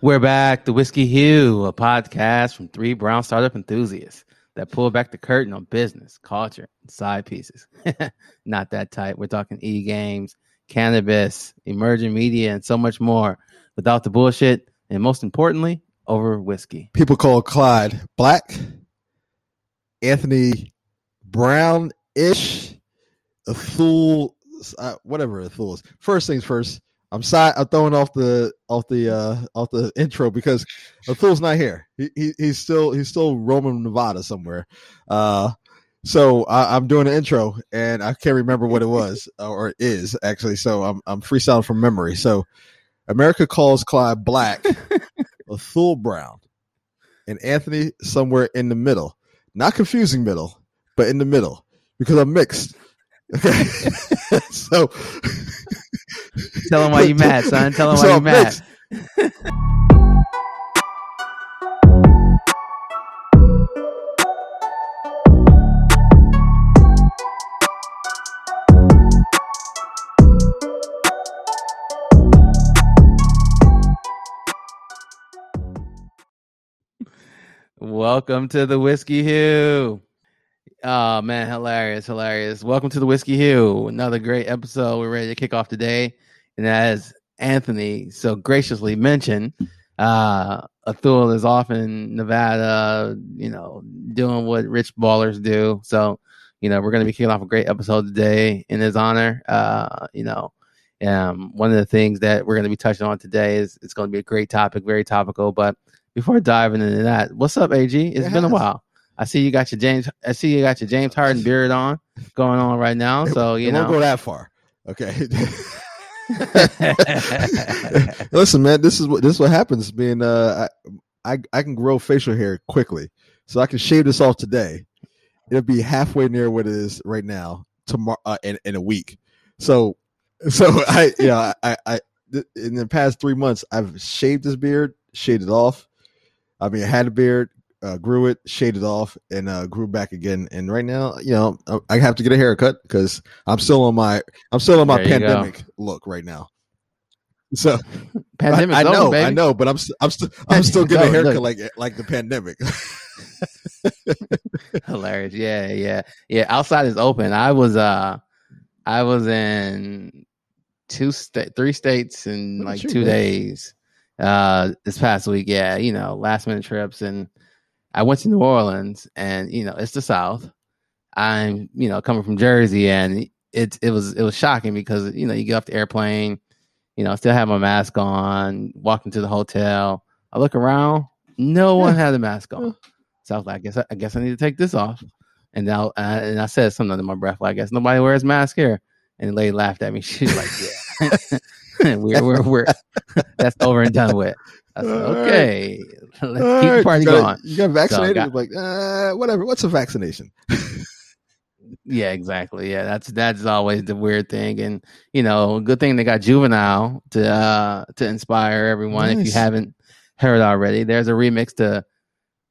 We're back. The Whiskey Hue, a podcast from three brown startup enthusiasts that pull back the curtain on business, culture, and side pieces. Not that tight. We're talking e games, cannabis, emerging media, and so much more without the bullshit. And most importantly, over whiskey. People call Clyde black, Anthony brown ish, a fool, uh, whatever a fool is. First things first. I'm sorry. I'm throwing off the off the uh off the intro because Athul's not here. He, he he's still he's still roaming Nevada somewhere. Uh, so I, am doing an intro and I can't remember what it was or is actually. So I'm I'm freestyling from memory. So America calls Clyde black, Athul brown, and Anthony somewhere in the middle. Not confusing middle, but in the middle because I'm mixed. Okay, so Tell him why you mad, son. Tell him why you mad. Welcome to the Whiskey Hue. Oh man, hilarious, hilarious. Welcome to the Whiskey Hue. Another great episode. We're ready to kick off today. And as Anthony so graciously mentioned, uh Athul is off in Nevada, you know, doing what rich ballers do. So, you know, we're gonna be kicking off a great episode today in his honor. Uh, you know, um, one of the things that we're gonna be touching on today is it's gonna be a great topic, very topical. But before diving into that, what's up, AG? It's been a while. I see you got your James. I see you got your James Harden beard on going on right now. So you it know, won't go that far. Okay. Listen, man. This is what this is what happens. Being uh, I, I I can grow facial hair quickly, so I can shave this off today. It'll be halfway near what it is right now tomorrow uh, in in a week. So so I yeah I I in the past three months I've shaved this beard, shaved it off. I mean, I had a beard, uh, grew it, shaded off, and uh, grew back again. And right now, you know, I have to get a haircut because I'm still on my I'm still on my pandemic look right now. So pandemic, I, I know, over, I know, but I'm st- I'm still I'm still getting a haircut look. like like the pandemic. Hilarious, yeah, yeah, yeah. Outside is open. I was uh, I was in two state, three states in like two days uh this past week yeah you know last minute trips and I went to New Orleans, and you know it's the South. I'm you know coming from Jersey, and it it was it was shocking because you know you get off the airplane, you know still have my mask on, walking to the hotel. I look around, no one had a mask on. So I was like, I guess I, I guess I need to take this off. And now uh, and I said something under my breath, like, I guess nobody wears mask here. And the lady laughed at me. She's like, Yeah, we're we're we're that's over and done with. I said, okay, let's All keep the party you got, going. You got vaccinated? So got, like, uh, whatever. What's a vaccination? yeah, exactly. Yeah, that's that's always the weird thing, and you know, good thing they got Juvenile to uh to inspire everyone. Nice. If you haven't heard already, there's a remix to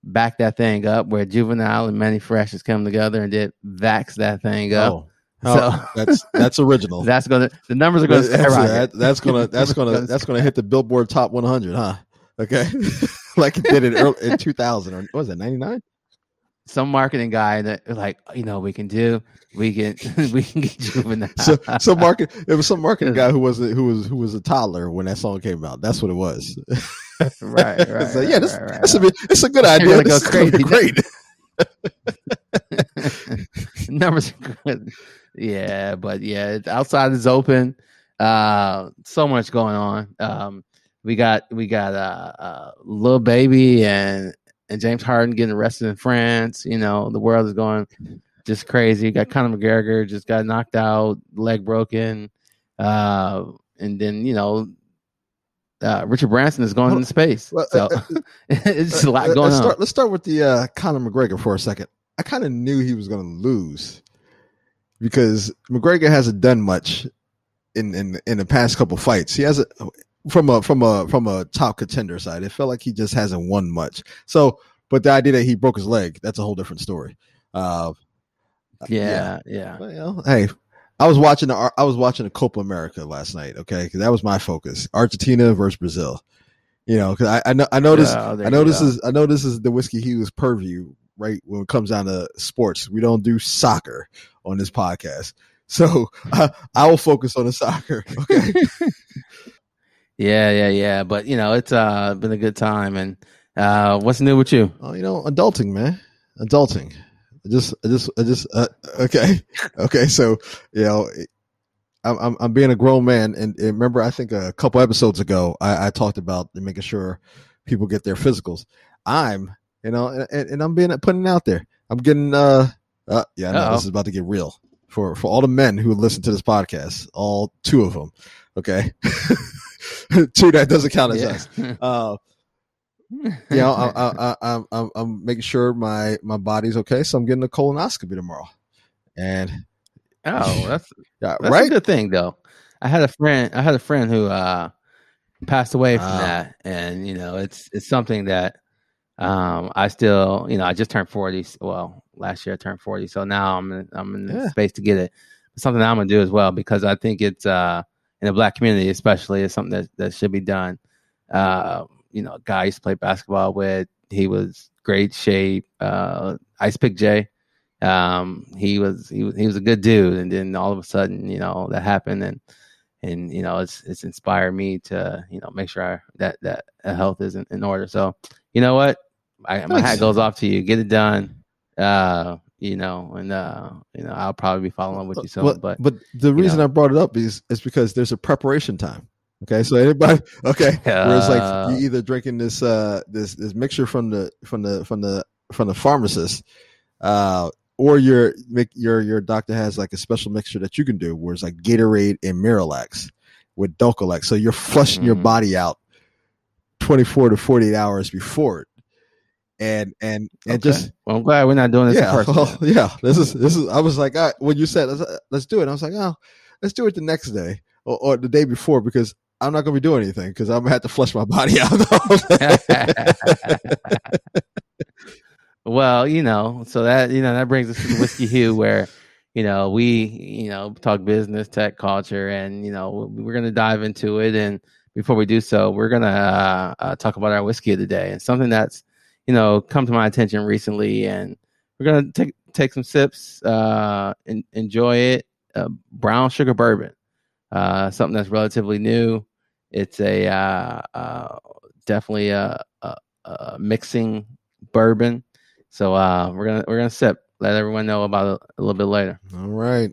back that thing up where Juvenile and Mannie Fresh has come together and did vax that thing up. Oh. So that's that's original. that's gonna the numbers are gonna that's, that's gonna that's gonna that's gonna hit the Billboard Top 100, huh? Okay, like it did it early, in 2000 or was it 99? Some marketing guy that like you know we can do we can we can get juvenile. So some market it was some marketing guy who was a, who was who was a toddler when that song came out. That's what it was. right, right. so yeah, this, right, right, this right. Be, it's a good idea. This go crazy. great. Numbers are good. Yeah, but yeah, outside is open. Uh, so much going on. Um, we got we got uh, uh Lil Baby and and James Harden getting arrested in France. You know, the world is going just crazy. Got Conor McGregor just got knocked out, leg broken. Uh, and then, you know, uh, Richard Branson is going well, into space. Well, so uh, uh it's a lot uh, going let's on. let's start with the uh, Conor McGregor for a second. I kind of knew he was going to lose because McGregor hasn't done much in in in the past couple fights. He hasn't from a from a from a top contender side. It felt like he just hasn't won much. So, but the idea that he broke his leg, that's a whole different story. Uh, yeah, yeah. Well, you know, hey, I was watching the I was watching the Copa America last night. Okay, because that was my focus: Argentina versus Brazil. You know, because I, I know I know this oh, I know this go. is I know this is the whiskey Hue's purview, right? When it comes down to sports, we don't do soccer on this podcast, so uh, I will focus on the soccer. Okay. yeah, yeah, yeah. But you know, it's uh been a good time, and uh what's new with you? Oh, you know, adulting, man, adulting. I just, I just, I just. Uh, okay, okay. So you know, I'm, I'm, I'm being a grown man, and, and, remember, I think a couple episodes ago, I, I talked about making sure people get their physicals. I'm, you know, and, and I'm being putting it out there. I'm getting, uh, uh yeah, know this is about to get real for for all the men who listen to this podcast, all two of them. Okay, two that doesn't count as yeah. us. Uh, you know, I, I, I, I'm I'm making sure my my body's okay, so I'm getting a colonoscopy tomorrow, and oh, that's yeah, that's right? a good thing though. I had a friend, I had a friend who uh passed away from uh, that, and you know, it's it's something that um I still, you know, I just turned forty. Well, last year I turned forty, so now I'm in, I'm in yeah. space to get it. It's something I'm gonna do as well because I think it's uh in the black community, especially, is something that that should be done. Uh, you know, guy I used to play basketball with. He was great shape. Uh, Ice Pick J. Um, he was he was he was a good dude, and then all of a sudden, you know, that happened, and and you know, it's it's inspired me to you know make sure I, that that health is in, in, order. So, you know what, I, my hat goes off to you. Get it done. Uh, you know, and uh, you know, I'll probably be following with you soon. But but the reason know. I brought it up is is because there's a preparation time. Okay, so anybody okay, uh, where it's like you either drinking this uh this this mixture from the from the from the from the pharmacist, uh, or your your your doctor has like a special mixture that you can do where it's like Gatorade and Miralax with Dulcolax, so you're flushing mm-hmm. your body out twenty four to forty eight hours before it, and and and okay. just well, I'm glad we're not doing this. Yeah, well, yeah. This is this is. I was like, right, when you said let's, let's do it, I was like, oh, let's do it the next day or, or the day before because I'm not going to be doing anything because I'm going to have to flush my body out. well, you know, so that, you know, that brings us to the Whiskey Hue where, you know, we, you know, talk business, tech, culture, and, you know, we're going to dive into it. And before we do so, we're going to uh, uh, talk about our whiskey of the day and something that's, you know, come to my attention recently. And we're to take, take some sips, uh, and enjoy it. Uh, brown sugar bourbon uh, something that's relatively new. It's a uh, uh, definitely a, a, a, mixing bourbon. So uh, we're gonna we're gonna sip. Let everyone know about it a little bit later. All right.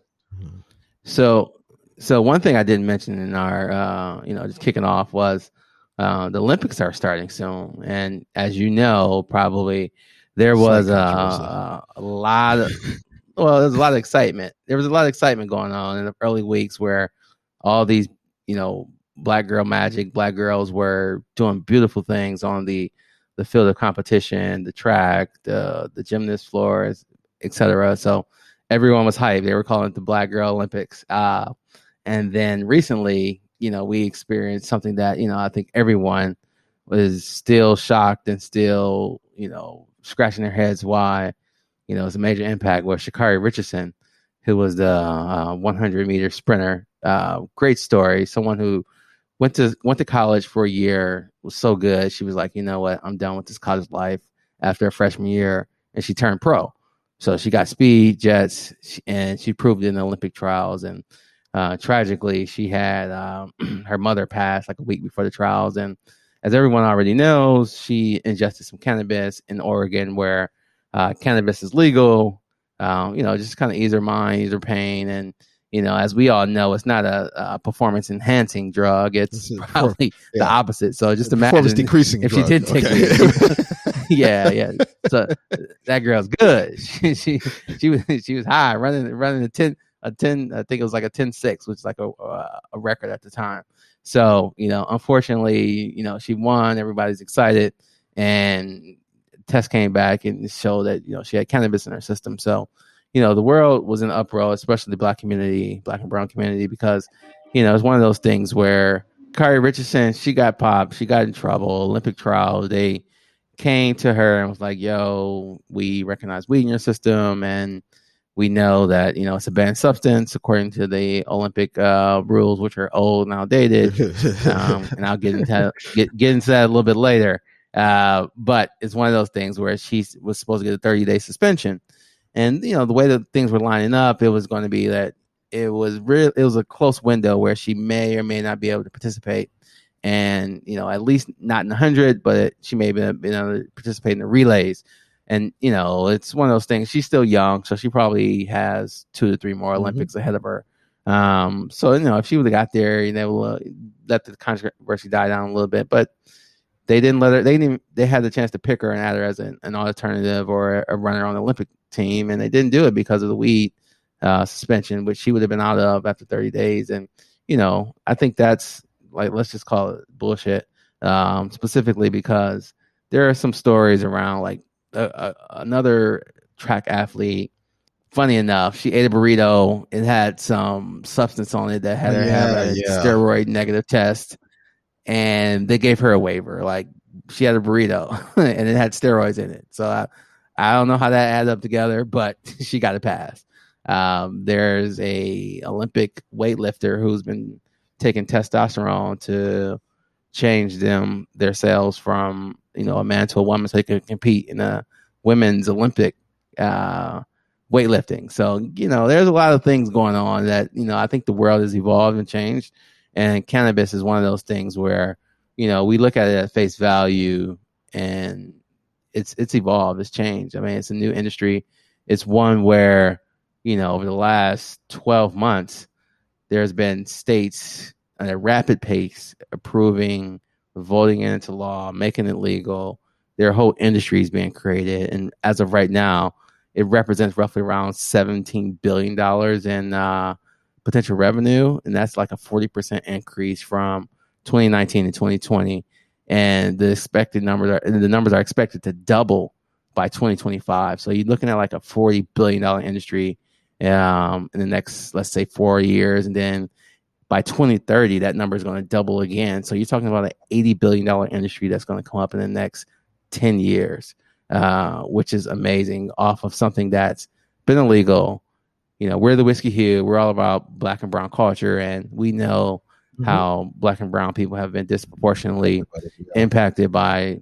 So so one thing I didn't mention in our uh, you know just kicking off was uh, the Olympics are starting soon, and as you know, probably there was a, a lot of well, there's a lot of excitement. There was a lot of excitement going on in the early weeks where all these, you know, black girl magic, black girls were doing beautiful things on the the field of competition, the track, the the gymnast floors, etc. So everyone was hyped. They were calling it the Black Girl Olympics. Uh, and then recently, you know, we experienced something that you know I think everyone was still shocked and still you know scratching their heads why you know it's a major impact. Was Sha'Carri Richardson, who was the uh, 100 meter sprinter uh, great story. Someone who went to went to college for a year was so good. She was like, you know what, I'm done with this college life after a freshman year, and she turned pro. So she got speed, jets, and she proved in the Olympic trials. And uh, tragically, she had um, her mother pass like a week before the trials. And as everyone already knows, she ingested some cannabis in Oregon, where uh, cannabis is legal. Um, you know, just kind of ease her mind, ease her pain, and you know, as we all know, it's not a, a performance enhancing drug. It's probably yeah. the opposite. So just imagine performance decreasing if drug. she did take okay. it. yeah, yeah. So that girl's good. She, she she was she was high running running a ten a ten. I think it was like a 10-6, which is like a uh, a record at the time. So you know, unfortunately, you know, she won. Everybody's excited, and test came back and showed that you know she had cannabis in her system. So you know, the world was in uproar, especially the black community, black and brown community, because, you know, it's one of those things where Kari Richardson, she got popped, she got in trouble, Olympic trial. They came to her and was like, yo, we recognize weed in your system. And we know that you know it's a banned substance according to the Olympic uh, rules, which are old and outdated. um, and I'll get into get get into that a little bit later. Uh, but it's one of those things where she was supposed to get a 30 day suspension, and you know the way that things were lining up, it was going to be that it was real. It was a close window where she may or may not be able to participate, and you know at least not in the hundred, but she may be able to participate in the relays and you know it's one of those things she's still young so she probably has two to three more mm-hmm. olympics mm-hmm. ahead of her um so you know if she would have got there you know uh, let the controversy die down a little bit but they didn't let her they didn't they had the chance to pick her and add her as an, an alternative or a runner on the olympic team and they didn't do it because of the weed uh, suspension which she would have been out of after 30 days and you know i think that's like let's just call it bullshit um specifically because there are some stories around like a, another track athlete. Funny enough, she ate a burrito. It had some substance on it that had her yeah, have a yeah. steroid negative test, and they gave her a waiver. Like she had a burrito and it had steroids in it. So I, I don't know how that adds up together, but she got a pass. Um, there's a Olympic weightlifter who's been taking testosterone to change them their cells from you know a man to a woman so they can compete in a women's Olympic uh, weightlifting. So you know, there's a lot of things going on that you know I think the world has evolved and changed, and cannabis is one of those things where you know we look at it at face value and it's it's evolved, it's changed. I mean, it's a new industry. It's one where you know over the last 12 months there's been states at a rapid pace approving voting it into law, making it legal. Their whole industry is being created, and as of right now, it represents roughly around seventeen billion dollars in uh, potential revenue, and that's like a forty percent increase from 2019 to 2020. And the expected numbers are the numbers are expected to double by 2025. So you're looking at like a 40 billion dollar industry um, in the next, let's say, four years, and then by 2030, that number is going to double again. So you're talking about an 80 billion dollar industry that's going to come up in the next 10 years, uh, which is amazing. Off of something that's been illegal. You know, we're the whiskey here. We're all about black and brown culture, and we know mm-hmm. how black and brown people have been disproportionately impacted by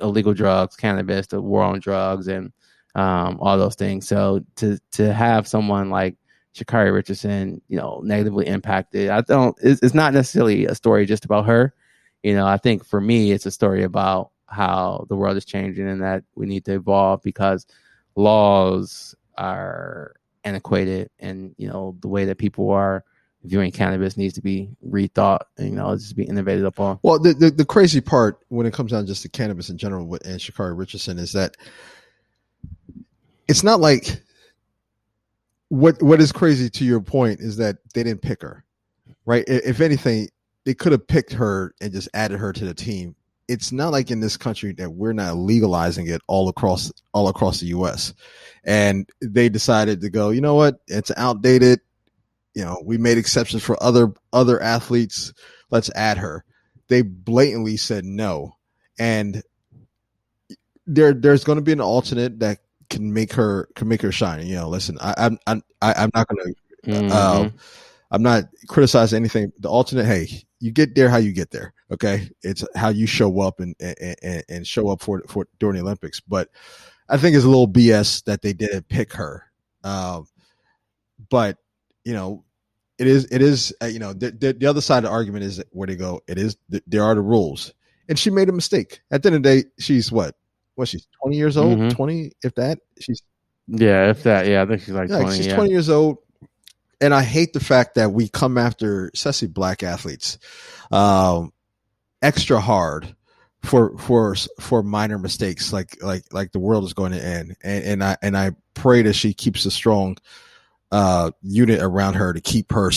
illegal drugs, cannabis, the war on drugs, and um, all those things. So to to have someone like Sha'Carri Richardson, you know, negatively impacted. I don't. It's, it's, not necessarily a story just about her. You know, I think for me, it's a story about how the world is changing and that we need to evolve because laws are antiquated, and you know, the way that people are viewing cannabis needs to be rethought. And, you know, just be innovated upon. Well, the, the, the crazy part when it comes down just to cannabis in general and Sha'Carri Richardson is that it's not like what what is crazy to your point is that they didn't pick her, right? If anything, they could have picked her and just added her to the team. It's not like in this country that we're not legalizing it all across all across the U.S. And they decided to go. You know what? It's outdated. You know, we made exceptions for other other athletes. Let's add her. They blatantly said no, and there there's going to be an alternate that can make her can make her shine. You know, listen, I, I'm I'm I'm not gonna. Mm-hmm. Uh, I'm not criticizing anything. The alternate, hey, you get there how you get there. Okay, it's how you show up and and, and show up for for during the Olympics. But I think it's a little BS that they didn't pick her. Um, but you know, it is it is uh, you know the, the, the other side of the argument is where they go. It is there are the rules, and she made a mistake. At the end of the day, she's what what she's 20 years old? Mm-hmm. 20 if that? She's yeah if that. Yeah i think she's like yeah, 20 she's yeah. 20 years old. And i hate the fact that we come after especially black athletes um, extra hard for for for minor mistakes like like like the world is going to end. And and i and i pray that she keeps a strong uh unit around her to keep her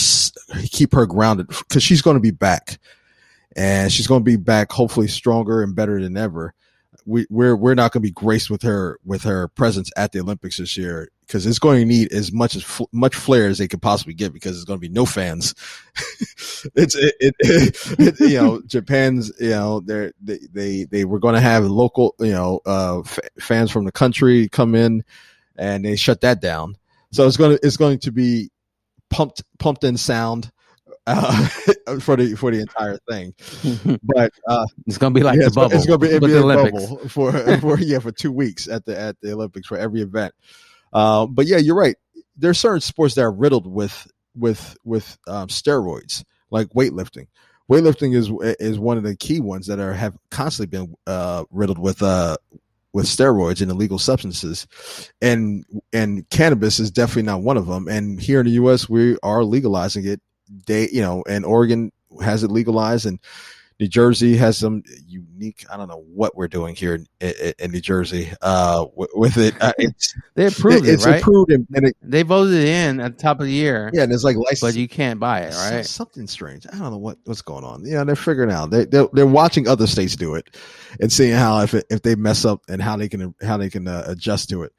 keep her grounded because she's going to be back. And she's going to be back hopefully stronger and better than ever we, we're we're not going to be graced with her with her presence at the Olympics this year because it's going to need as much as fl- much flair as they could possibly get because there's going to be no fans. it's it, it, it, you know Japan's you know they they they were going to have local you know uh, f- fans from the country come in and they shut that down. So it's going to it's going to be pumped pumped in sound uh, for the for the entire thing. But uh, it's going to be like yeah, the bubble. It's going to be, be the Olympics. bubble for for yeah for two weeks at the at the Olympics for every event. Uh, but yeah, you're right. There are certain sports that are riddled with with with um, steroids, like weightlifting. Weightlifting is is one of the key ones that are have constantly been uh, riddled with uh, with steroids and illegal substances, and and cannabis is definitely not one of them. And here in the U.S., we are legalizing it. They, you know, and Oregon has it legalized, and New Jersey has some unique. I don't know what we're doing here in, in, in New Jersey uh, with, with it. Uh, it's They approved it, it's right? approved, and, and it, They voted it in at the top of the year, yeah, and it's like license, but you can't buy it, right? something strange. I don't know what what's going on. Yeah, they're figuring out. They they're, they're watching other states do it and seeing how if it, if they mess up and how they can how they can uh, adjust to it.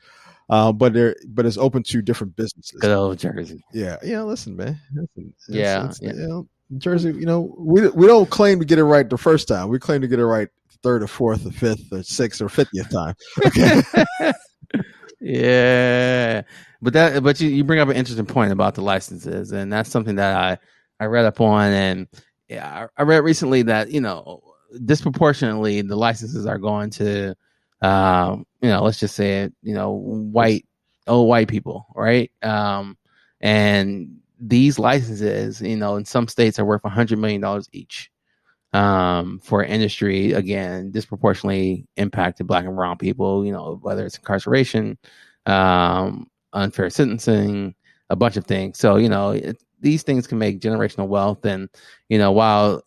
Uh, but they're but it's open to different businesses. Good old Jersey. Yeah, yeah. Listen, man. Listen, it's- Yeah, it's, yeah. You know, Jersey. You know, we we don't claim to get it right the first time. We claim to get it right third or fourth or fifth or sixth or fiftieth time. Okay. yeah, but that but you, you bring up an interesting point about the licenses, and that's something that I I read up on, and yeah, I, I read recently that you know disproportionately the licenses are going to, um, you know, let's just say it, you know, white old white people, right? Um, and these licenses, you know, in some states are worth a hundred million dollars each. Um, for industry again disproportionately impacted black and brown people you know whether it's incarceration um, unfair sentencing a bunch of things. So you know it, these things can make generational wealth. And you know while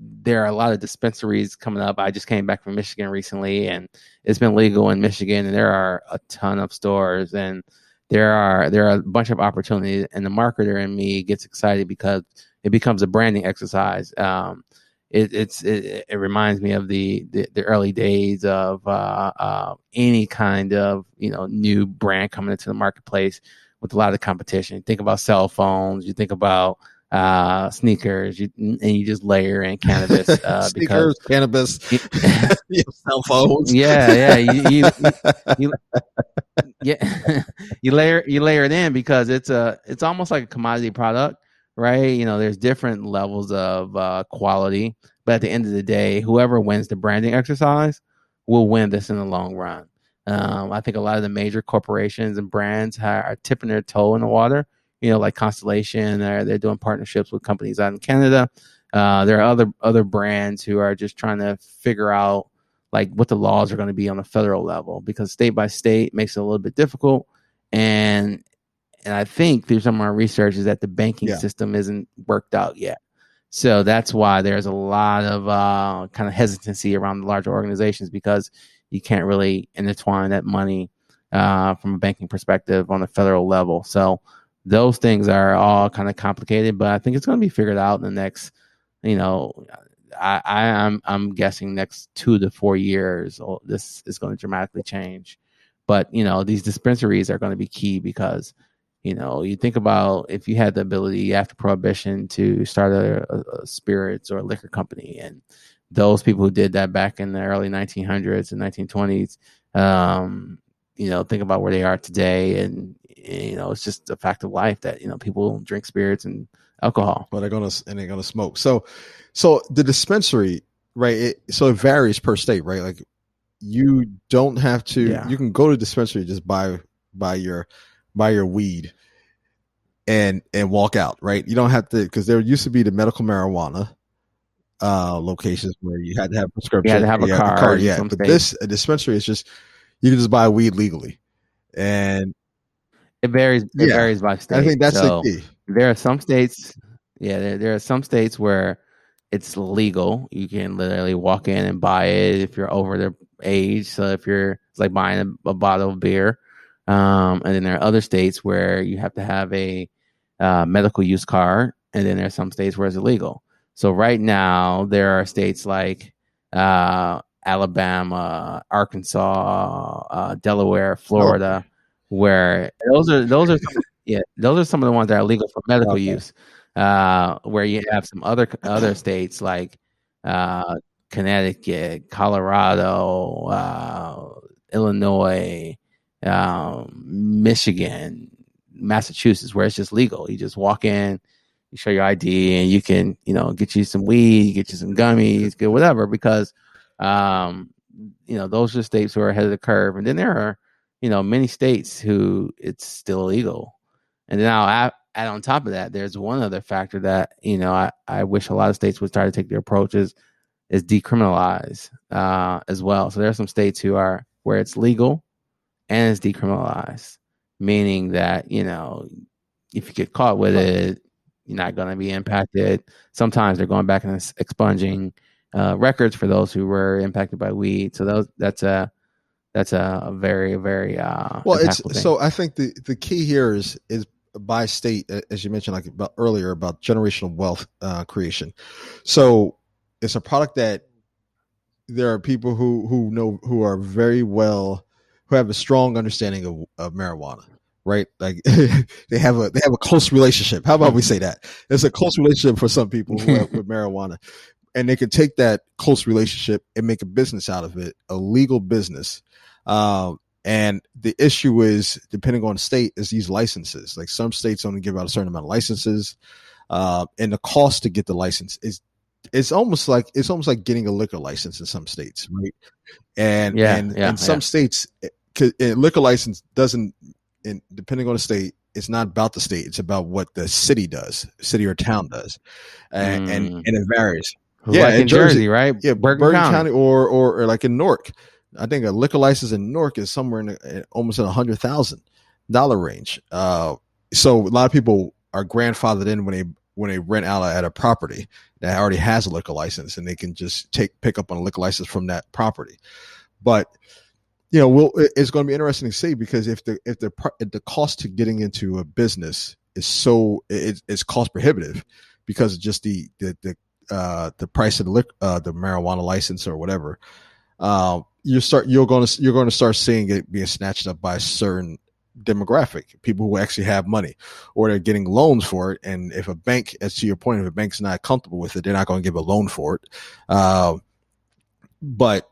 there are a lot of dispensaries coming up i just came back from michigan recently and it's been legal in michigan and there are a ton of stores and there are there are a bunch of opportunities and the marketer in me gets excited because it becomes a branding exercise um, it, it's it, it reminds me of the, the, the early days of uh, uh, any kind of you know new brand coming into the marketplace with a lot of competition. Think about cell phones. You think about uh, sneakers. You, and you just layer in cannabis uh, Sneakers, cannabis, because you cell phones. yeah, yeah, you, you, you, yeah, you layer you layer it in because it's a it's almost like a commodity product, right? You know, there's different levels of uh, quality, but at the end of the day, whoever wins the branding exercise will win this in the long run. Um, I think a lot of the major corporations and brands are tipping their toe in the water. You know, like Constellation, they're they're doing partnerships with companies out in Canada. Uh, there are other other brands who are just trying to figure out like what the laws are going to be on a federal level because state by state makes it a little bit difficult and and i think through some of my research is that the banking Yeah. system isn't worked out yet so that's why there's a lot of uh, kind of hesitancy around the larger organizations because you can't really intertwine that money uh, from a banking perspective on the federal level so those things are all kind of complicated but i think it's going to be figured out in the next you know I, I am I'm guessing next two to four years, oh, this is going to dramatically change. But you know, these dispensaries are going to be key because you know you think about if you had the ability after prohibition to start a, a, spirits or a liquor company, and those people who did that back in the early 1900s and 1920s, um, you know, think about where they are today, and you know, it's just a fact of life that you know people drink spirits and alcohol. But they're gonna and they're gonna smoke. So, so the dispensary, right? It, so it varies per state, right? Like you don't have to. Yeah. You can go to dispensary just buy buy your buy your weed and and walk out, right? You don't have to because there used to be the medical marijuana uh locations where you had to have prescription. You had to have a yeah, card in yeah. But states. this a dispensary is just you can just buy weed legally, and It varies. It Yeah. varies by state. I think that's so, the key. there are some states yeah there, there are some states where it's legal you can literally walk in and buy it if you're over the age so if you're it's like buying a, a bottle of beer um, and then there are other states where you have to have a uh, medical use card and then there are some states where it's illegal so right now there are states like uh, alabama arkansas uh, delaware florida where those are those are some, yeah those are some of the ones that are legal for medical Okay. use uh, where you have some other other states like uh, Connecticut, Colorado, uh, Illinois, um, Michigan. Massachusetts where it's just legal. You just walk in, you show your ID, and you can you know get you some weed, get you some gummies, get whatever because um, you know those are states who are ahead of the curve, and then there are you know many states who it's still illegal. And then I'll add, add on top of that, there's one other factor that you know I, I wish a lot of states would start to take their approaches is decriminalize uh, as well. So there are some states who are where it's legal and it's decriminalized, meaning that you know if you get caught with it, you're not going to be impacted. Sometimes they're going back and expunging uh, records for those who were impacted by weed. So those that's a that's a very very uh, well. It's thing. so I think the the key here is is by state, as you mentioned like about earlier about generational wealth uh, creation. So it's a product that there are people who who know who are very well who have a strong understanding of, of marijuana right like they have a they have a close relationship how about we say that it's a close relationship for some people have, with marijuana and they can take that close relationship and make a business out of it a legal business um, and the issue is depending on the state is these licenses like some states only give out a certain amount of licenses uh, and the cost to get the license is it's almost like it's almost like getting a liquor license in some states, right? And yeah, and yeah, in some yeah. states, a liquor license doesn't. And depending on the state, it's not about the state; it's about what the city does, city or town does, and mm. and, and, it varies. Yeah, like in, Jersey, Jersey, right? Yeah, Bergen, Bergen County. County, or, or or like in Newark. I think a liquor license in Newark is somewhere in the, almost in a hundred thousand dollar range. Uh, so a lot of people are grandfathered in when they when they rent out at a property that already has a liquor license and they can just take pick up on a liquor license from that property. But you know, we'll, it's going to be interesting to see because if the if the if the cost to getting into a business is so it, it's cost prohibitive because of just the the the uh, the price of the uh, the marijuana license or whatever. Uh, you start you're going to you're going to start seeing it being snatched up by certain demographic, people who actually have money, or they're getting loans for it. And if a bank, as to your point, if a bank's not comfortable with it, they're not going to give a loan for it. Uh, but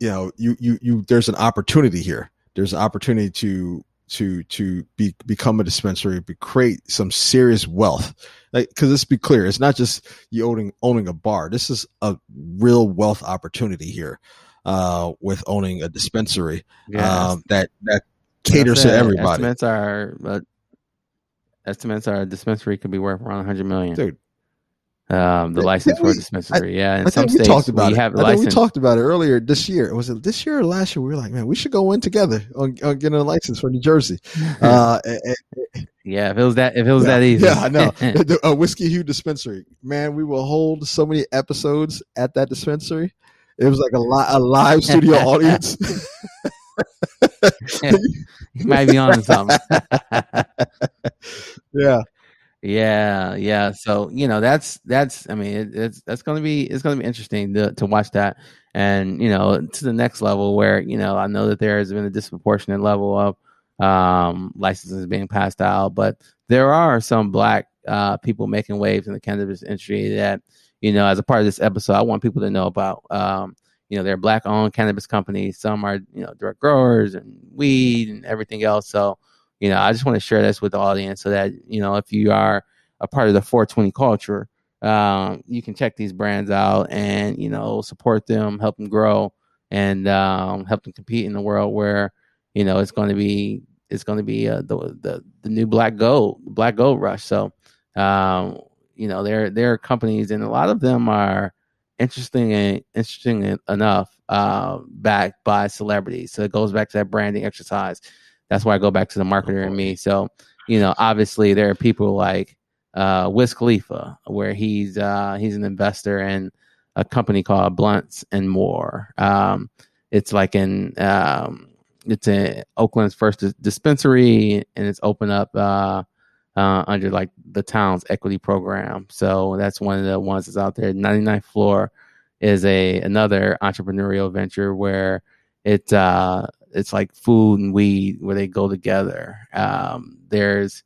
you know, you you you, there's an opportunity here. There's an opportunity to to to be become a dispensary, be create some serious wealth. Like, because let's be clear, it's not just you owning owning a bar. This is a real wealth opportunity here uh, with owning a dispensary yes. um, that that caters to everybody. Estimates are uh, estimates are a dispensary could be worth around 100 million. Dude. Um, the license for a dispensary, I, yeah. In I some states, we talked about we it. have I license. we talked about it earlier this year. Was it this year or last year? We were like, man, we should go in together on, on getting a license for New Jersey. Uh, and, yeah, if it was that, if it was yeah, that easy, yeah, I know. the, a whiskey hue dispensary, man. We will hold so many episodes at that dispensary. It was like a, li- a live studio audience. you might be on something. yeah. Yeah, yeah. So you know that's that's I mean it, it's that's gonna be it's gonna be interesting to to watch that and you know to the next level where you know I know that there has been a disproportionate level of um, licenses being passed out, but there are some black uh, people making waves in the cannabis industry that you know as a part of this episode I want people to know about. Um, you know, they're black owned cannabis companies. Some are, you know, direct growers and weed and everything else. So, you know, I just want to share this with the audience so that, you know, if you are a part of the 420 culture, um, you can check these brands out and, you know, support them, help them grow and um, help them compete in the world where, you know, it's going to be, it's going to be uh, the, the, the new black gold, black gold rush. So, um, you know, there, there are companies and a lot of them are, interesting and interesting enough uh, backed by celebrities. So it goes back to that branding exercise. That's why I go back to the marketer and me. So you know, obviously there are people like uh, Wiz Khalifa, where he's uh, he's an investor in a company called Blunts and Moore. Um, it's like in um, it's in Oakland's first dispensary, and it's open up uh, uh, under like the town's equity program. So that's one of the ones that's out there. 99th floor is a another entrepreneurial venture where it uh, it's like food and weed where they go together. Um, there's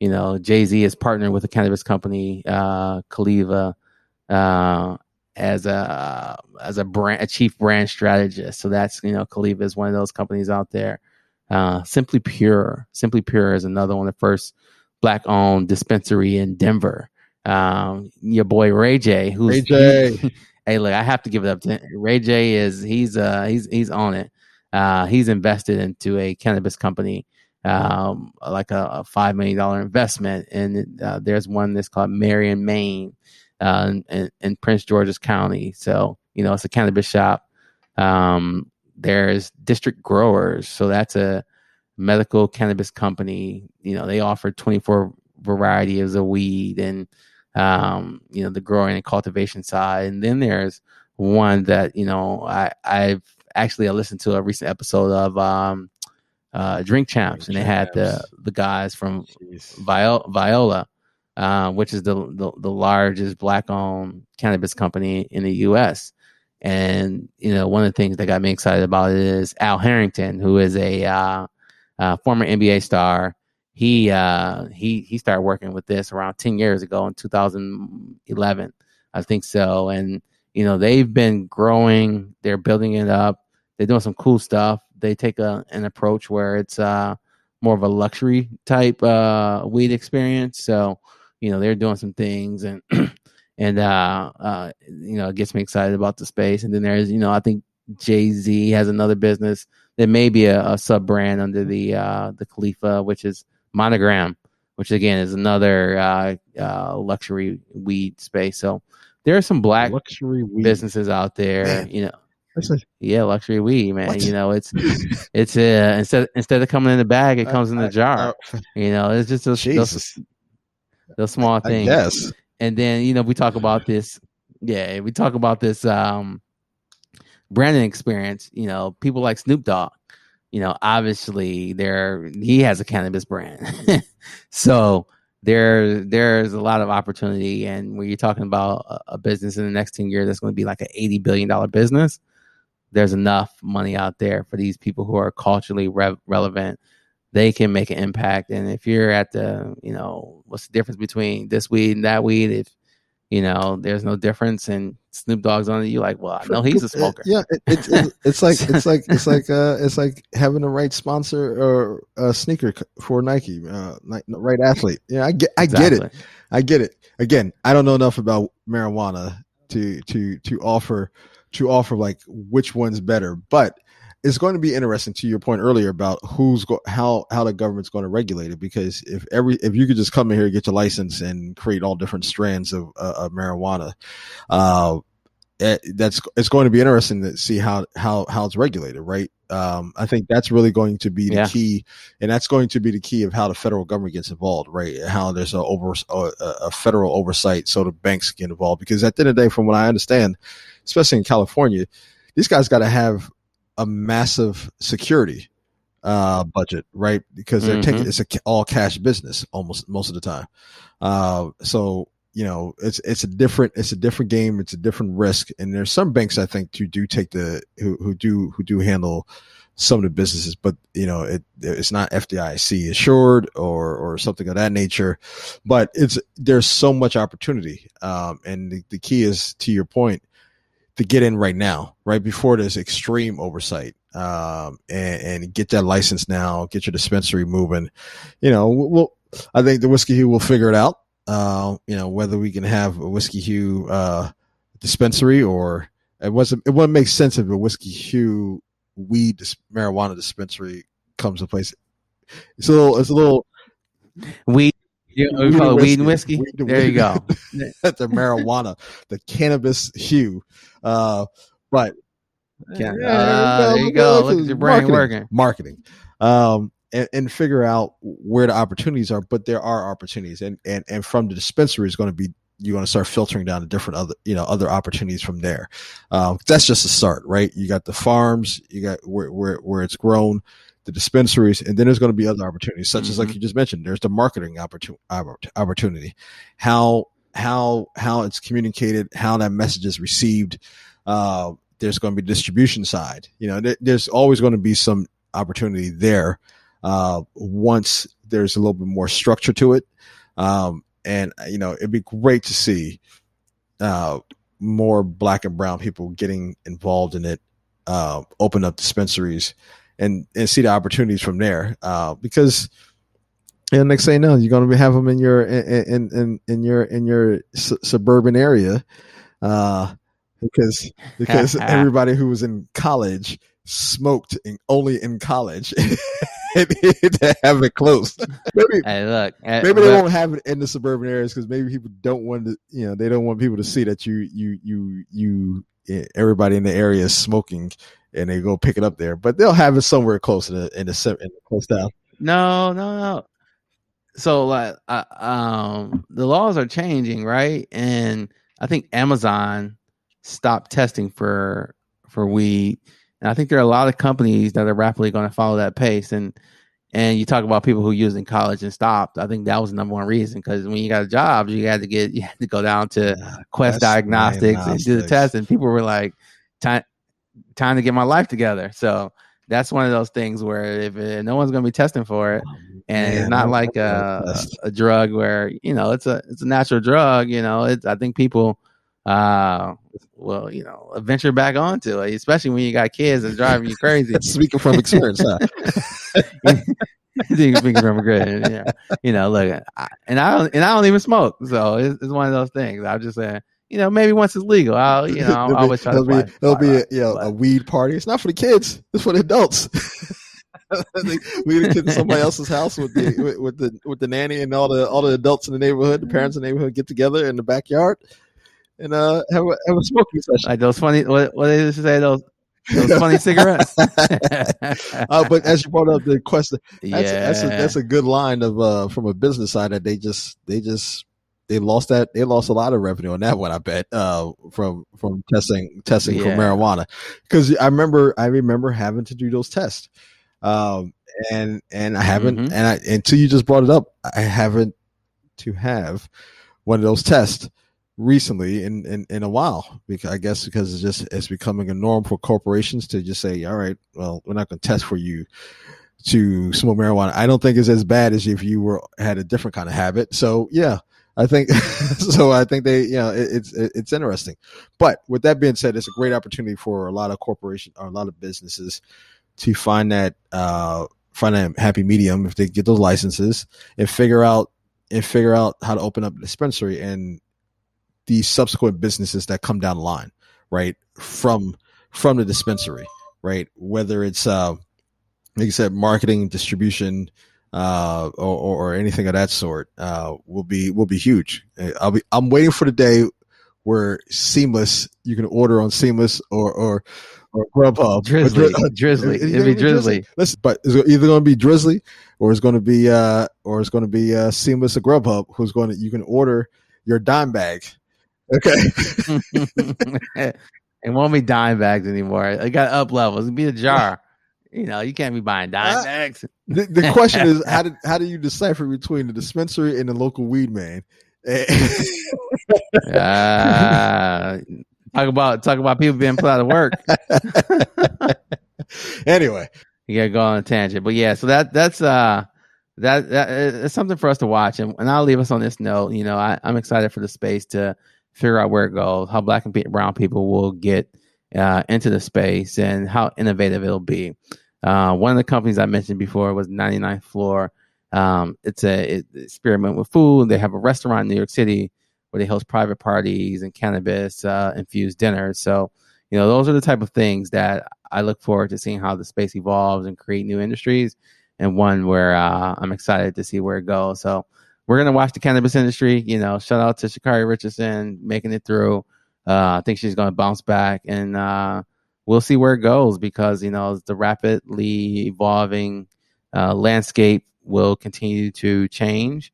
you know Jay Z is partnered with a cannabis company, uh, Caliva, uh, as a as a brand a chief brand strategist. So that's you know Caliva is one of those companies out there. Uh, Simply Pure. Simply Pure is another one of the first black owned dispensary in Denver. Um, your boy Ray J, who's Ray J. hey, look, I have to give it up to Ray J. Is he's uh he's he's on it. Uh, he's invested into a cannabis company, um, like a, a five million dollar investment, and uh, there's one that's called Mary and Main, uh, in, in Prince George's County. So you know, it's a cannabis shop. Um, there's District Growers, so that's a medical cannabis company. You know, they offer 24 varieties of weed and um, you know the growing and cultivation side. And then there's one that you know I I've actually I listened to a recent episode of um, uh, Drink Champs, Drink and they had the the guys from Viola, Viola uh, which is the, the the largest black owned cannabis company in the U.S. And you know, one of the things that got me excited about it is Al Harrington, who is a uh, uh, former NBA star. He uh, he he started working with this around ten years ago in 2011, I think so. And you know, they've been growing. They're building it up. They're doing some cool stuff. They take a an approach where it's uh, more of a luxury type uh, weed experience. So you know, they're doing some things and. and uh, uh, you know, it gets me excited about the space. And then there's, you know, I think Jay Z has another business that may be a, a sub brand under the uh, the Caliva, which is Monogram, which again is another uh, uh, luxury weed space. So there are some black luxury weed. businesses out there, Man. you know. Yeah, luxury weed, man. What? You know, it's it's uh instead instead of coming in the bag, it comes in the I- jar. I- you know, it's just those, those, those small things guess. and then you know we talk about this yeah we talk about this um branding experience you know people like snoop dogg you know obviously there he has a cannabis brand so there there's a lot of opportunity and when you're talking about a, a business in the next 10 years that's going to be like an 80 billion dollar business there's enough money out there for these people who are culturally re- relevant they can make an impact. And if you're at the, you know, what's the difference between this weed and that weed? If you know, there's no difference, and Snoop Dogg's on it, you're like, well, I know he's a smoker. Yeah, it, it's it's it's like it's like it's like uh it's like having the right sponsor or a sneaker for Nike, uh, right athlete. Yeah, I get I get it. I get it. Again, I don't know enough about marijuana to to to offer to offer like which one's better, but it's going to be interesting to your point earlier about who's go- how how the government's going to regulate it. Because if every if you could just come in here get your license and create all different strands of, uh, of marijuana, uh, that's it's going to be interesting to see how how how it's regulated, right? Um, I think that's really going to be the Yeah. key, and that's going to be the key of how the federal government gets involved, right? How there's a over a, a federal oversight, so the banks get involved. Because at the end of the day, from what I understand, especially in California, these guys got to have a massive security uh budget right because they're Mhm. taking it's a all cash business almost most of the time uh so you know it's it's a different it's a different game it's a different risk and there's some banks i think who do take the who, who do who do handle some of the businesses but you know it it's not fdic assured or or something of that nature but it's there's so much opportunity um and the, the key is to your point to get in right now, right before there's extreme oversight, um, and, and get that license now, get your dispensary moving. You know, we'll, I think the whiskey will figure it out. Uh, you know, whether we can have a whiskey hue, uh, dispensary or it wasn't, it wouldn't make sense if a whiskey hue weed dis- marijuana dispensary comes in place. It's a little, it's a little, Weed, you know, we Weed call it and weed and whiskey. whiskey. Weed and there you whiskey. go. the marijuana, the cannabis hue. Uh, but Yeah. Yeah, Ah, there you go. Look at your brain marketing. working. marketing um and, and figure out where the opportunities are but there are opportunities and and and from the dispensary is going to be you're going to start filtering down to different other you know other opportunities from there. Um that's just a start right? You got the farms you got where where, where it's grown the dispensaries and then there's going to be other opportunities such as like Mhm. you just mentioned there's the marketing opportu- oppor- opportunity. How how how it's communicated how that message is received uh there's going to be distribution side. You know there, there's always going to be some opportunity there uh, once there's a little bit more structure to it. Um, and you know, it'd be great to see uh, more black and brown people getting involved in it, uh, open up dispensaries, and and see the opportunities from there. Uh, because and next thing you know, you're going to have them in your in in in your in your su- suburban area, uh, because because everybody who was in college smoked in, only in college. to have it close. Maybe, hey, look, uh, maybe they won't have it in the suburban areas because maybe people don't want to, you know, they don't want people to see that you, you, you, you, eh, everybody in the area is smoking and they go pick it up there. But they'll have it somewhere close in the in the, in the close down. No, no, no. So like, uh, um, the laws are changing, right? And I think Amazon stopped testing for for weed and I think there are a lot of companies that are rapidly going to follow that pace. And and you talk about people who used in college and stopped. I think that was the number one reason because when you got a job, you had to get you had to go down to yeah, Quest Diagnostics, and do the test. And people were like, time time to get my life together. So that's one of those things where if it, no one's going to be testing for it, oh, and it's not like a, a drug where you know it's a it's a natural drug. You know, it's I think people uh, well, you know, venture back onto it, especially when you got kids that's driving you crazy. Speaking from experience, huh? Speaking from experience, yeah. You know, look, I, and I don't, and I don't even smoke, so it's, it's one of those things. I'm just saying, you know, maybe once it's legal, I'll, you know, I'll always try it'll to. Be, it'll be, a, you know, a weed party. It's not for the kids. It's for the adults. we get to somebody else's house with the with, with, the with the nanny and all the all the adults in the neighborhood, the parents in the neighborhood get together in the backyard and uh have a, have a smoking session. Like those funny what what did you say those those funny cigarettes. uh, but as you brought up the question, that's, yeah. that's a that's a good line of uh from a business side that they just they just they lost that they lost a lot of revenue on that one I bet uh from from testing testing yeah. for marijuana because I remember I remember having to do those tests um and and I haven't mm-hmm. and I until you just brought it up I haven't to have one of those tests recently in, in, in a while because I guess because it's just it's becoming a norm for corporations to just say, all right, well, we're not going to test for you to smoke marijuana. I don't think it's as bad as if you were had a different kind of habit. So yeah, I think so. I think they, you know, it, it's it, it's interesting. But with that being said, it's a great opportunity for a lot of corporations or a lot of businesses to find that uh find that happy medium if they get those licenses and figure out and figure out how to open up a dispensary and the subsequent businesses that come down the line, right? From from the dispensary, right? Whether it's uh, like you said, marketing, distribution, uh, or, or anything of that sort, uh, will be will be huge. I'll be I'm waiting for the day where Seamless you can order on Seamless or or or Grubhub. Drizzly, or, Drizzly, it'd be Drizzly. Listen, but it's either going to be Drizzly or it's going to be uh or it's going to be uh Seamless or Grubhub who's going to you can order your dime bag Okay. it won't be dime bags anymore. It got up levels. It'll be a jar. You know, you can't be buying dime uh, bags. The, the question is, how did how do you decipher between the dispensary and the local weed man? uh, talk about talk about people being put out of work. anyway, you gotta go on a tangent, but yeah. So that that's uh that that it's something for us to watch, and, and I'll leave us on this note. You know, I, I'm excited for the space to figure out where it goes, how black and brown people will get uh, into the space, and how innovative it'll be. Uh, one of the companies I mentioned before was 99th Floor. Um, it's a it, experiment with food. They have a restaurant in New York City where they host private parties and cannabis uh, infused dinners. So, you know, those are the type of things that I look forward to seeing how the space evolves and create new industries, and one where uh, I'm excited to see where it goes. So, we're gonna watch the cannabis industry. You know, shout out to Sha'Carri Richardson making it through. Uh, I think she's gonna bounce back, and uh, we'll see where it goes because you know the rapidly evolving uh, landscape will continue to change.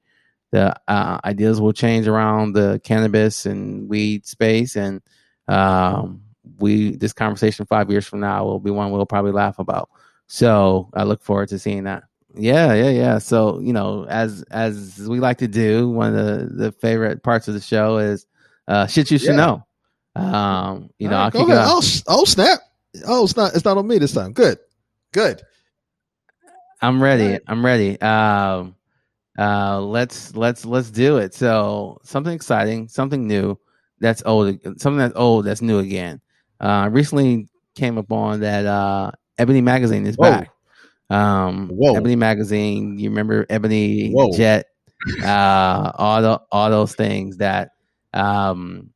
The uh, ideas will change around the cannabis and weed space, and um, we this conversation five years from now will be one we'll probably laugh about. So I look forward to seeing that. Yeah, yeah, yeah. So you know, as as we like to do, one of the the favorite parts of the show is uh shit you should yeah. know. Um, you know, right, I'll kick oh, oh snap! Oh, it's not it's not on me this time. Good, good. I'm ready. Right. I'm ready. Um, uh, let's let's let's do it. So something exciting, something new. That's old. Something that's old. That's new again. Uh, recently came upon that uh Ebony Magazine is Whoa. back. Um, Whoa. Ebony Magazine. You remember Ebony Whoa. Jet? Uh, all the, all those things that um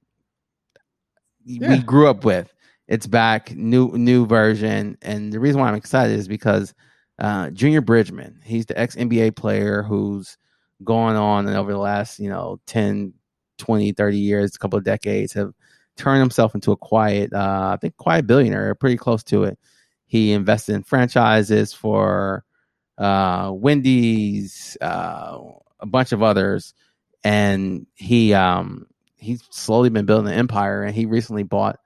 Yeah. we grew up with. It's back, new new version, and the reason why I'm excited is because uh, Junior Bridgeman, he's the ex NBA player who's gone on and over the last you know 10, 20, 30 years, a couple of decades, have turned himself into a quiet, uh, I think, quiet billionaire, pretty close to it. He invested in franchises for uh, Wendy's, uh, a bunch of others, and he um, he's slowly been building an empire. And he recently bought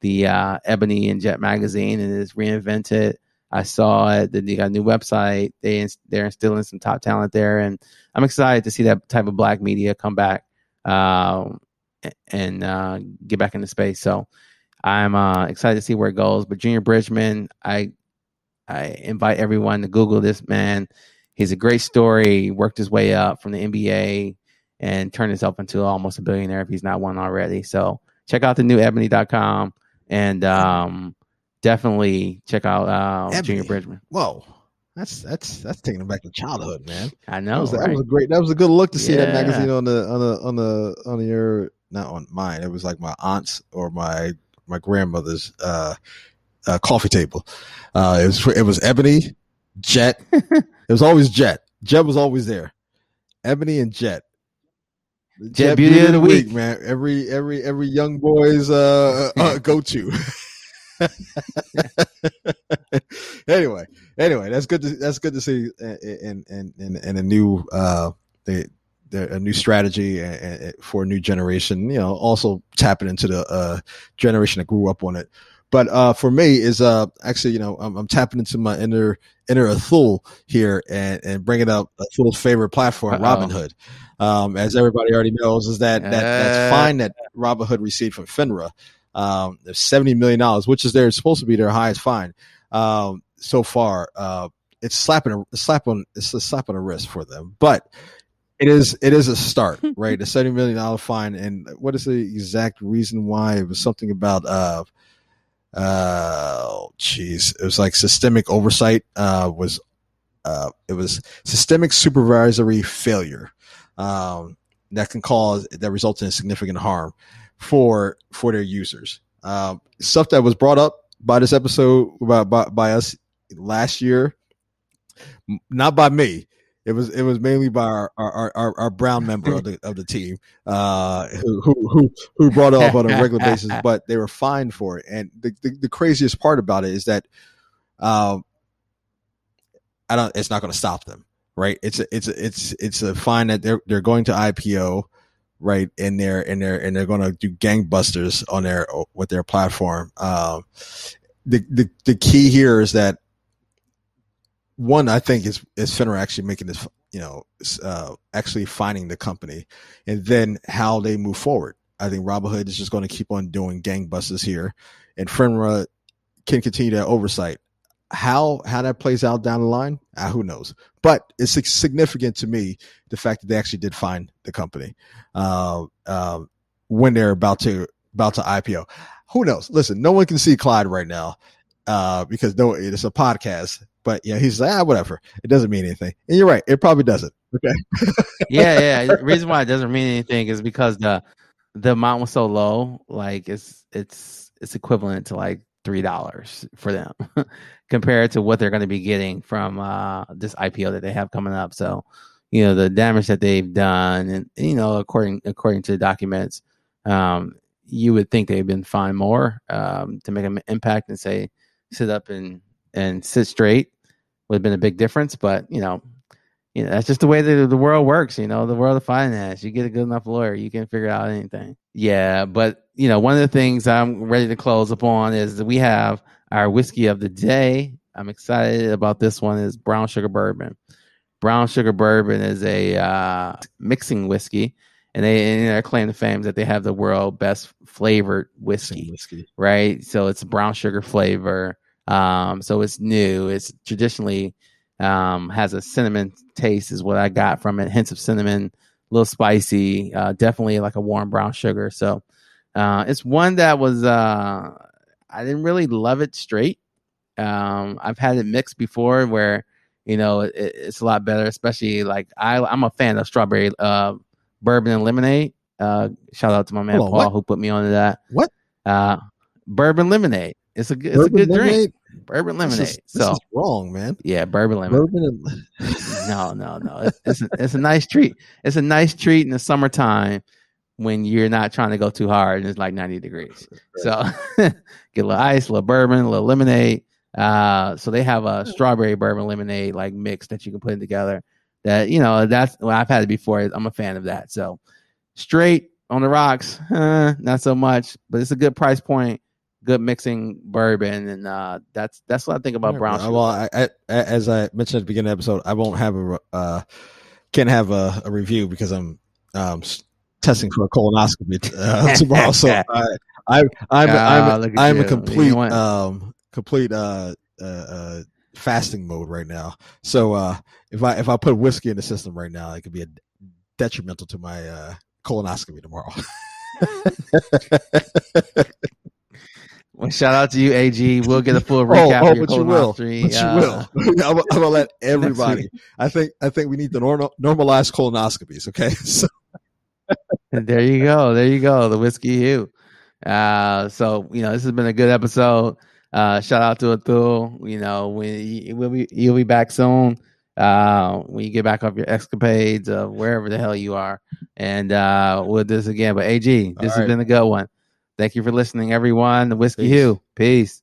the uh, Ebony and Jet magazine and is reinvented. I saw it. They got a new website. They they're instilling some top talent there, and I'm excited to see that type of black media come back um, and uh, get back into space. So I'm uh, excited to see where it goes. But Junior Bridgeman, I I invite everyone to Google this man. He's a great story. Worked his way up from the NBA and turned himself into almost a billionaire if he's not one already. So check out the new ebony.com and um, definitely check out uh, Junior Bridgeman. Whoa, that's that's that's taking back to childhood, man. I That know. was, that was a great. That was a good look to see that magazine on the on the on the on your not on mine. It was like my aunt's or my my grandmother's uh, uh coffee table. Uh, it was it was ebony, jet. it was always jet. Jet was always there. Ebony and jet. The Jet Beauty of the Week. man. Every every every young boy's uh, uh go to. anyway, anyway, that's good. To, that's good to see in in in, in a new uh the a new strategy for a new generation. You know, also tapping into the uh generation that grew up on it. But uh for me is uh actually you know I'm, I'm tapping into my inner inner Atul here and and bringing up Atul's favorite platform, Uh-oh. Robinhood. Um, as everybody already knows, is that that that's Uh. fine that Robinhood received from FINRA. Um, seventy million dollars, which is their supposed to be their highest fine um, so far. Uh, it's slapping a, a slap on it's a slap on the wrist for them, but it is it is a start, right? A seventy million dollar fine, and what is the exact reason why? It was something about uh, uh, oh, jeez, it was like systemic oversight. Uh, was uh, it was systemic supervisory failure um, that can cause that results in significant harm for for their users. Um, stuff that was brought up by this episode by, by by us last year, not by me. It was it was mainly by our our, our, our brown member of the of the team uh, who, who who brought it up on a regular basis, but they were fined for it. And the, the, the craziest part about it is that um, I don't. It's not going to stop them, right? It's a, it's a, it's it's a fine that they're they're going to IPO, right? And they're and they're and they're going to do gangbusters on their with their platform. Um, the the the key here is that one, I think is is Finra actually making this, you know, uh, actually finding the company, and then how they move forward. I think Robinhood is just going to keep on doing gangbusters here, and Finra can continue that oversight. How how that plays out down the line, uh, who knows? But it's significant to me the fact that they actually did find the company uh, uh, when they're about to about to IPO. Who knows? Listen, no one can see Clyde right now uh, because no, it's a podcast. But yeah, he's like, ah, whatever. It doesn't mean anything. And you're right. It probably doesn't. Okay. yeah, yeah. The reason why it doesn't mean anything is because the the amount was so low. Like it's it's it's equivalent to like three dollars for them compared to what they're going to be getting from uh, this IPO that they have coming up. So, you know, the damage that they've done, and you know, according according to the documents, um, you would think they've been fined more um, to make an impact and say sit up and and sit straight would have been a big difference. But you know, you know that's just the way that the world works. You know, the world of finance. You get a good enough lawyer, you can figure out anything. Yeah, but you know, one of the things I'm ready to close upon is that we have our whiskey of the day. I'm excited about this one. Is brown sugar bourbon. Brown sugar bourbon is a uh, mixing whiskey, and they and their claim to fame is that they have the world best flavored whiskey Whiskey. right? So it's brown sugar flavor. Um, so it's new. It's traditionally um, has a cinnamon taste, is what I got from it. Hints of cinnamon, a little spicy, uh, definitely like a warm brown sugar. So uh, it's one that was uh, I didn't really love it straight. Um, I've had it mixed before where you know it, it's a lot better. Especially like I, I'm a fan of strawberry uh, bourbon and lemonade. Uh, shout out to my man Hold Paul who put me onto that. What? Uh, bourbon lemonade. It's a good, it's Bourbon a good drink. lemonade? Bourbon This lemonade. is, this so is wrong, man. yeah, bourbon lemonade. Bourbon and no, no, no. It's it's a, it's a nice treat. It's a nice treat in the summertime when you're not trying to go too hard and it's like 90 degrees. So get a little ice, a little bourbon, a little lemonade. Uh, so they have a strawberry bourbon lemonade like mix that you can put together. That you know that's well, I've had it before. I'm a fan of that. So straight on the rocks, uh, not so much, but it's a good price point. Good mixing bourbon, and uh, that's that's what I think about brown sugar. Well, I, I, as I mentioned at the beginning of the episode, I won't have a uh, can't have a, a review because I'm um, testing for a colonoscopy uh, tomorrow. So I, I, I'm I'm look at I'm a complete um complete uh, uh uh fasting mode right now. So uh if I if I put whiskey in the system right now, it could be a detrimental to my uh colonoscopy tomorrow. Well, shout out to you, AG. We'll get a full Oh, recap oh, of your but you will. colonoscopy. But you uh, will. I'm, I'm gonna let everybody. I think I think we need to normal, normalize colonoscopies. Okay, so there you go. There you go. The whiskey hue. Uh, so you know this has been a good episode. Uh, shout out to Atul. You know we we'll be you'll be back soon. Uh, when you get back off your escapades of wherever the hell you are, and uh, we'll do this again. But AG, this All has right. been a good one. Thank you for listening, everyone. The whiskey Peace. hue. Peace.